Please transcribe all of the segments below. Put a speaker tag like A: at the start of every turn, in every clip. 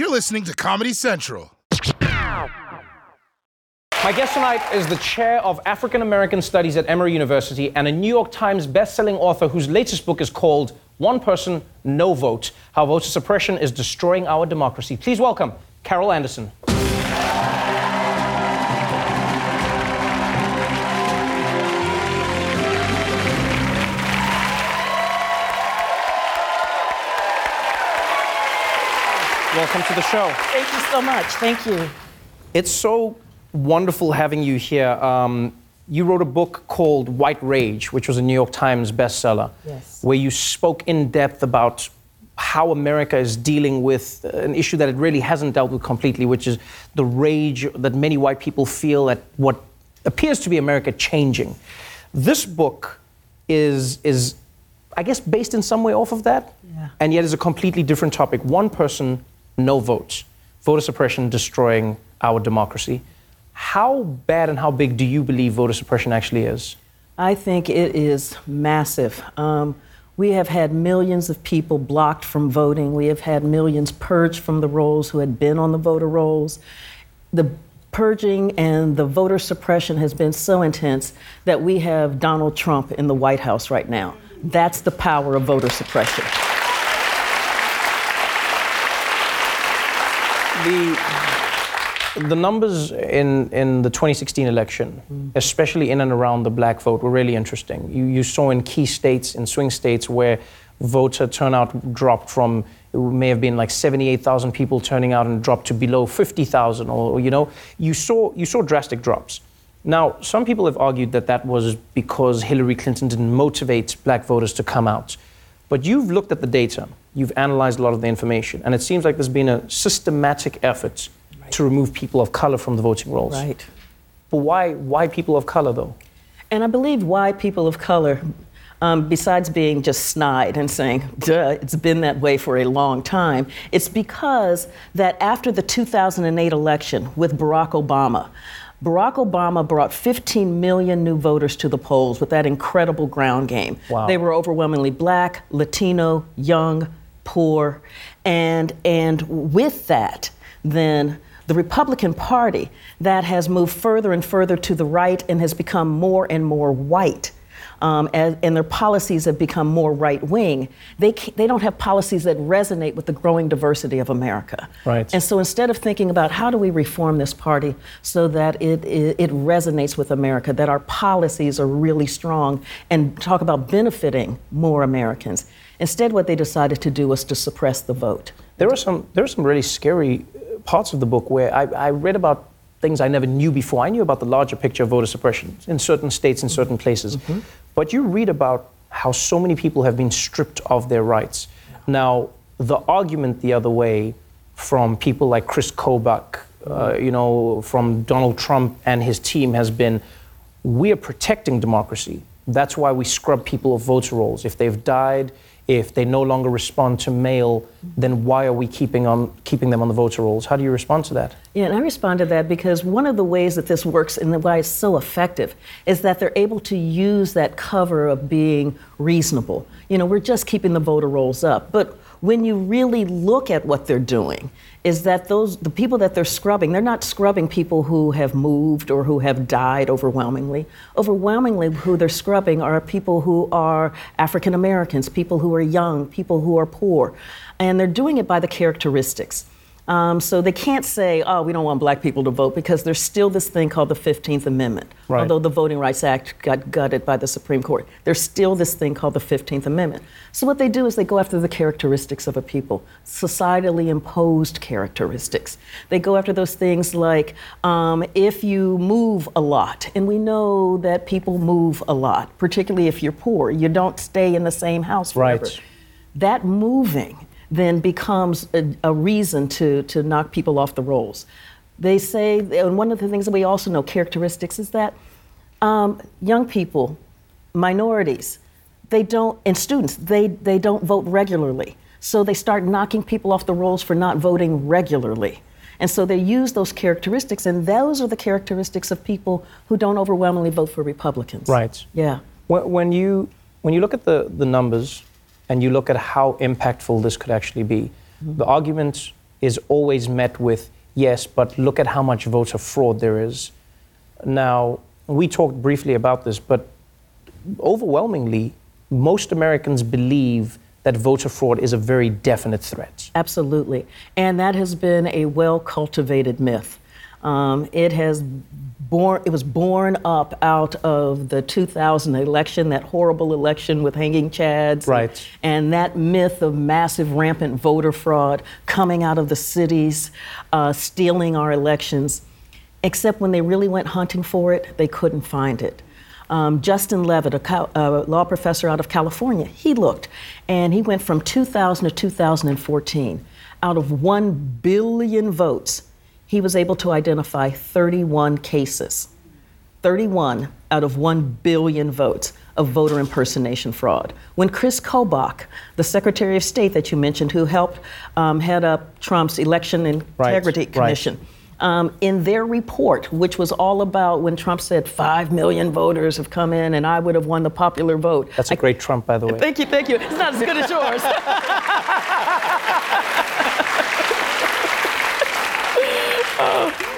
A: You're listening to Comedy Central.
B: My guest tonight is the chair of African American Studies at Emory University and a New York Times best-selling author whose latest book is called One Person, No Vote: How Voter Suppression is Destroying Our Democracy. Please welcome Carol Anderson. Welcome to the show.
C: Thank you so much. Thank you.
B: It's so wonderful having you here. Um, you wrote a book called White Rage, which was a New York Times bestseller,
C: Yes.
B: where you spoke in depth about how America is dealing with an issue that it really hasn't dealt with completely, which is the rage that many white people feel at what appears to be America changing. This book is, is I guess, based in some way off of that,
C: Yeah.
B: and yet is a completely different topic. One person, no votes. Voter suppression destroying our democracy. How bad and how big do you believe voter suppression actually is?
C: I think it is massive. Um, we have had millions of people blocked from voting. We have had millions purged from the rolls who had been on the voter rolls. The purging and the voter suppression has been so intense that we have Donald Trump in the White House right now. That's the power of voter suppression.
B: The, the numbers in, in the 2016 election, mm. especially in and around the black vote, were really interesting. You, you saw in key states, in swing states, where voter turnout dropped from, it may have been like 78,000 people turning out and dropped to below 50,000, or, you know, you saw, you saw drastic drops. Now, some people have argued that that was because Hillary Clinton didn't motivate black voters to come out. But you've looked at the data, you've analyzed a lot of the information, and it seems like there's been a systematic effort to remove people of color from the voting rolls.
C: Right.
B: But why, why people of color, though?
C: And I believe why people of color, um, besides being just snide and saying, duh, it's been that way for a long time, it's because that after the 2008 election with Barack Obama, Barack Obama brought 15 million new voters to the polls with that incredible ground game.
B: Wow.
C: They were overwhelmingly black, Latino, young, poor, and and with that, then the Republican Party that has moved further and further to the right and has become more and more white. Um, and, and their policies have become more right wing. They, they don't have policies that resonate with the growing diversity of America.
B: Right.
C: And so instead of thinking about how do we reform this party so that it, it, it resonates with America, that our policies are really strong and talk about benefiting more Americans, instead what they decided to do was to suppress the vote.
B: There are some, there are some really scary uh, parts of the book where I, I read about things I never knew before. I knew about the larger picture of voter suppression in certain states, in certain places. But you read about how so many people have been stripped of their rights. Now, the argument the other way from people like Chris Kobach, uh, you know, from Donald Trump and his team has been we are protecting democracy. That's why we scrub people of voter rolls. If they've died, if they no longer respond to mail, then why are we keeping, on, keeping them on the voter rolls? How do you respond to that?
C: Yeah, and I respond to that because one of the ways that this works and why it's so effective is that they're able to use that cover of being reasonable. You know, we're just keeping the voter rolls up. But when you really look at what they're doing, is that those the people that they're scrubbing, they're not scrubbing people who have moved or who have died overwhelmingly. Overwhelmingly, who they're scrubbing are people who are African Americans, people who are young, people who are poor. And they're doing it by the characteristics. Um, so they can't say, oh, we don't want black people to vote because there's still this thing called the 15th Amendment.
B: Right.
C: Although the Voting Rights Act got gutted by the Supreme Court, there's still this thing called the 15th Amendment. So what they do is they go after the characteristics of a people, societally imposed characteristics. They go after those things like um, if you move a lot, and we know that people move a lot, particularly if you're poor, you don't stay in the same house forever.
B: Right.
C: That moving then becomes a, a reason to, to knock people off the rolls. They say, and one of the things that we also know, characteristics, is that um, young people, minorities, they don't, and students, they, they don't vote regularly. So they start knocking people off the rolls for not voting regularly. And so they use those characteristics, and those are the characteristics of people who don't overwhelmingly vote for Republicans.
B: Right.
C: Yeah.
B: When, when you when you look at the, the numbers and you look at how impactful this could actually be, mm-hmm. the argument is always met with, yes, but look at how much voter fraud there is. Now, we talked briefly about this, but overwhelmingly, most Americans believe that voter fraud is a very definite threat.
C: Absolutely. And that has been a well cultivated myth. Um, it has born, it was born up out of the 2000 election, that horrible election with hanging chads.
B: Right.
C: And, and that myth of massive rampant voter fraud coming out of the cities, uh, stealing our elections. Except when they really went hunting for it, they couldn't find it. Um, Justin Levitt, a, a, law professor out of California, he looked and he went from 2000 to 2014. Out of 1 billion votes, he was able to identify 31 cases. 31 out of 1 billion votes of voter impersonation fraud. When Chris Kobach, the Secretary of State that you mentioned, who helped um, head up Trump's Election Integrity
B: right,
C: Commission,
B: right
C: um, in their report, which was all about when Trump said 5 million voters have come in and I would have won the popular vote.
B: That's a great Trump, by the way.
C: Thank you, thank you. It's not as good as yours.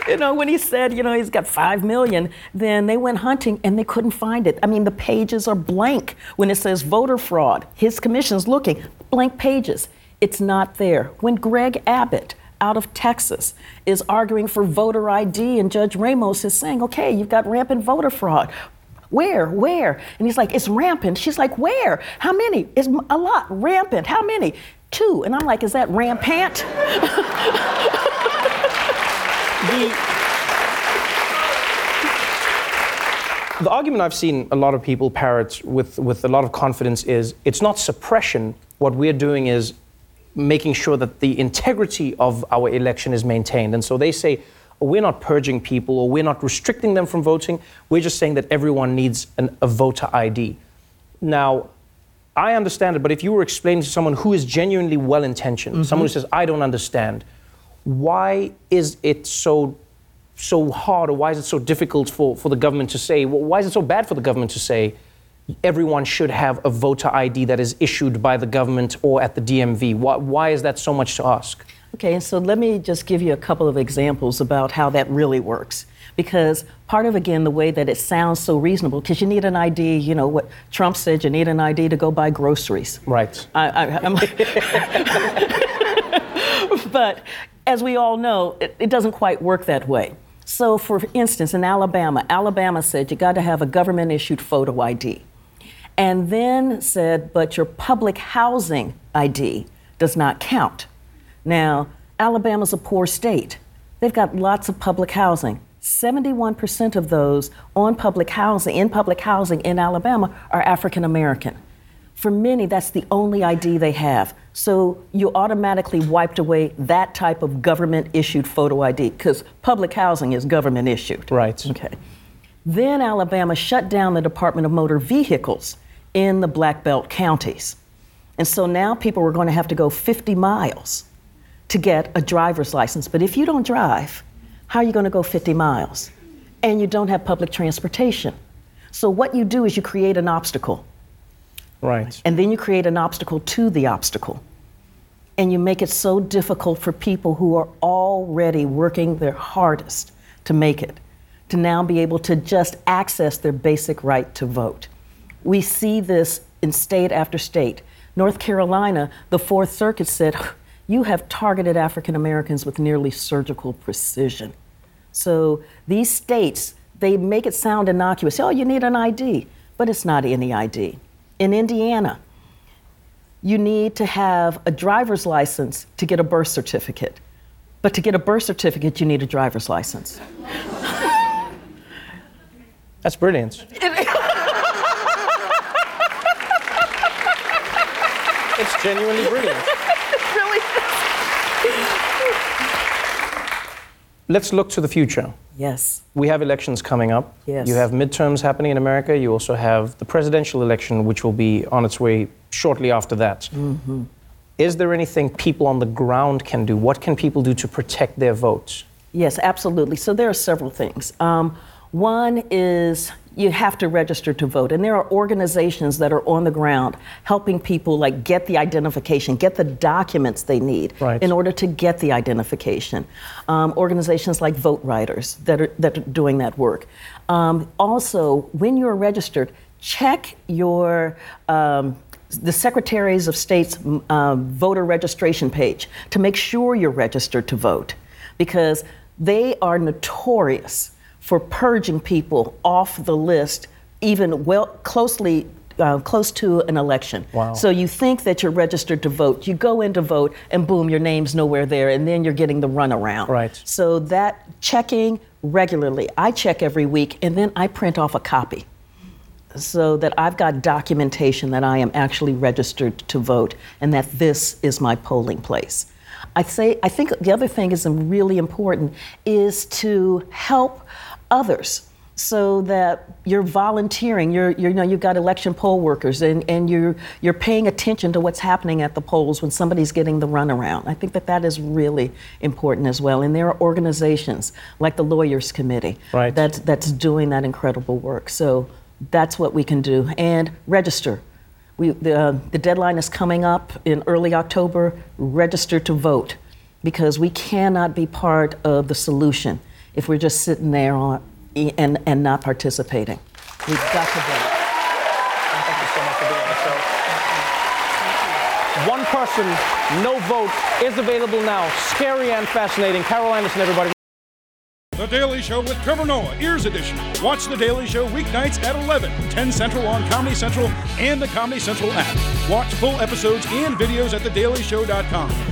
C: you know, when he said, you know, he's got five million, then they went hunting and they couldn't find it. I mean, the pages are blank when it says voter fraud. His commission's looking, blank pages. It's not there. When Greg Abbott, out of Texas is arguing for voter ID, and Judge Ramos is saying, okay, you've got rampant voter fraud. Where? Where? And he's like, it's rampant. She's like, where? How many? It's a lot. Rampant. How many? Two. And I'm like, is that rampant?
B: the, the argument I've seen a lot of people parrot with, with a lot of confidence is it's not suppression. What we're doing is making sure that the integrity of our election is maintained. And so they say, we're not purging people or we're not restricting them from voting. We're just saying that everyone needs an, a voter ID. Now, I understand it, but if you were explaining to someone who is genuinely well intentioned, mm-hmm. someone who says, I don't understand, why is it so so hard or why is it so difficult for, for the government to say, well, why is it so bad for the government to say, everyone should have a voter ID that is issued by the government or at the DMV? Why, why is that so much to ask?
C: Okay, and so let me just give you a couple of examples about how that really works. Because part of, again, the way that it sounds so reasonable, because you need an ID, you know, what Trump said, you need an ID to go buy groceries.
B: Right.
C: I, I, but as we all know, it, it doesn't quite work that way. So, for instance, in Alabama, Alabama said you got to have a government issued photo ID and then said, but your public housing ID does not count. Now, Alabama's a poor state. They've got lots of public housing. 71% of those on public housing, in public housing in Alabama, are African American. For many, that's the only ID they have. So you automatically wiped away that type of government issued photo ID because public housing is government issued.
B: Right.
C: Okay. Then Alabama shut down the Department of Motor Vehicles in the Black Belt counties. And so now people are going to have to go 50 miles to get a driver's license. But if you don't drive, how are you going to go 50 miles? And you don't have public transportation. So what you do is you create an obstacle.
B: Right.
C: And then you create an obstacle to the obstacle. And you make it so difficult for people who are already working their hardest to make it, to now be able to just access their basic right to vote. We see this in state after state. North Carolina, the Fourth Circuit said, You have targeted African Americans with nearly surgical precision. So these states, they make it sound innocuous. Oh, you need an ID, but it's not any ID. In Indiana, you need to have a driver's license to get a birth certificate. But to get a birth certificate, you need a driver's license.
B: That's brilliant. it's genuinely brilliant. Let's look to the future.
C: Yes.
B: We have elections coming up.
C: Yes.
B: You have midterms happening in America. You also have the presidential election, which will be on its way shortly after that. Mm-hmm. Is there anything people on the ground can do? What can people do to protect their votes?
C: Yes, absolutely. So there are several things. Um, one is you have to register to vote. And there are organizations that are on the ground helping people like get the identification, get the documents they need
B: Right.
C: in order to get the identification. Um, organizations like Vote Riders that are, that are doing that work. Um, also, when you're registered, check your um, the Secretaries of State's um, voter registration page to make sure you're registered to vote, because they are notorious for purging people off the list, even well closely. Uh, close to an election.
B: Wow.
C: So you think that you're registered to vote. You go in to vote, and boom, your name's nowhere there, and then you're getting the runaround.
B: Right.
C: So that checking regularly. I check every week, and then I print off a copy so that I've got documentation that I am actually registered to vote and that this is my polling place. I say I think the other thing is really important is to help others so that you're volunteering. You're, you're you know you've got election poll workers and, and you're you're paying attention to what's happening at the polls when somebody's getting the runaround. I think that that is really important as well. And there are organizations like the lawyers committee
B: Right.
C: that's that's doing that incredible work. So that's what we can do. And register. We, the, uh, the deadline is coming up in early october. Register to vote because we cannot be part of the solution if we're just sitting there on, and, and not participating we've got to vote
B: Thank you so much for doing this. So, one person, no vote is available now. Scary and fascinating. Carol Anderson, everybody.
D: The Daily Show with Trevor Noah, Ears Edition. Watch The Daily Show weeknights at 11, 10 Central on Comedy Central and the Comedy Central app. Watch full episodes and videos at thedailyshow.com.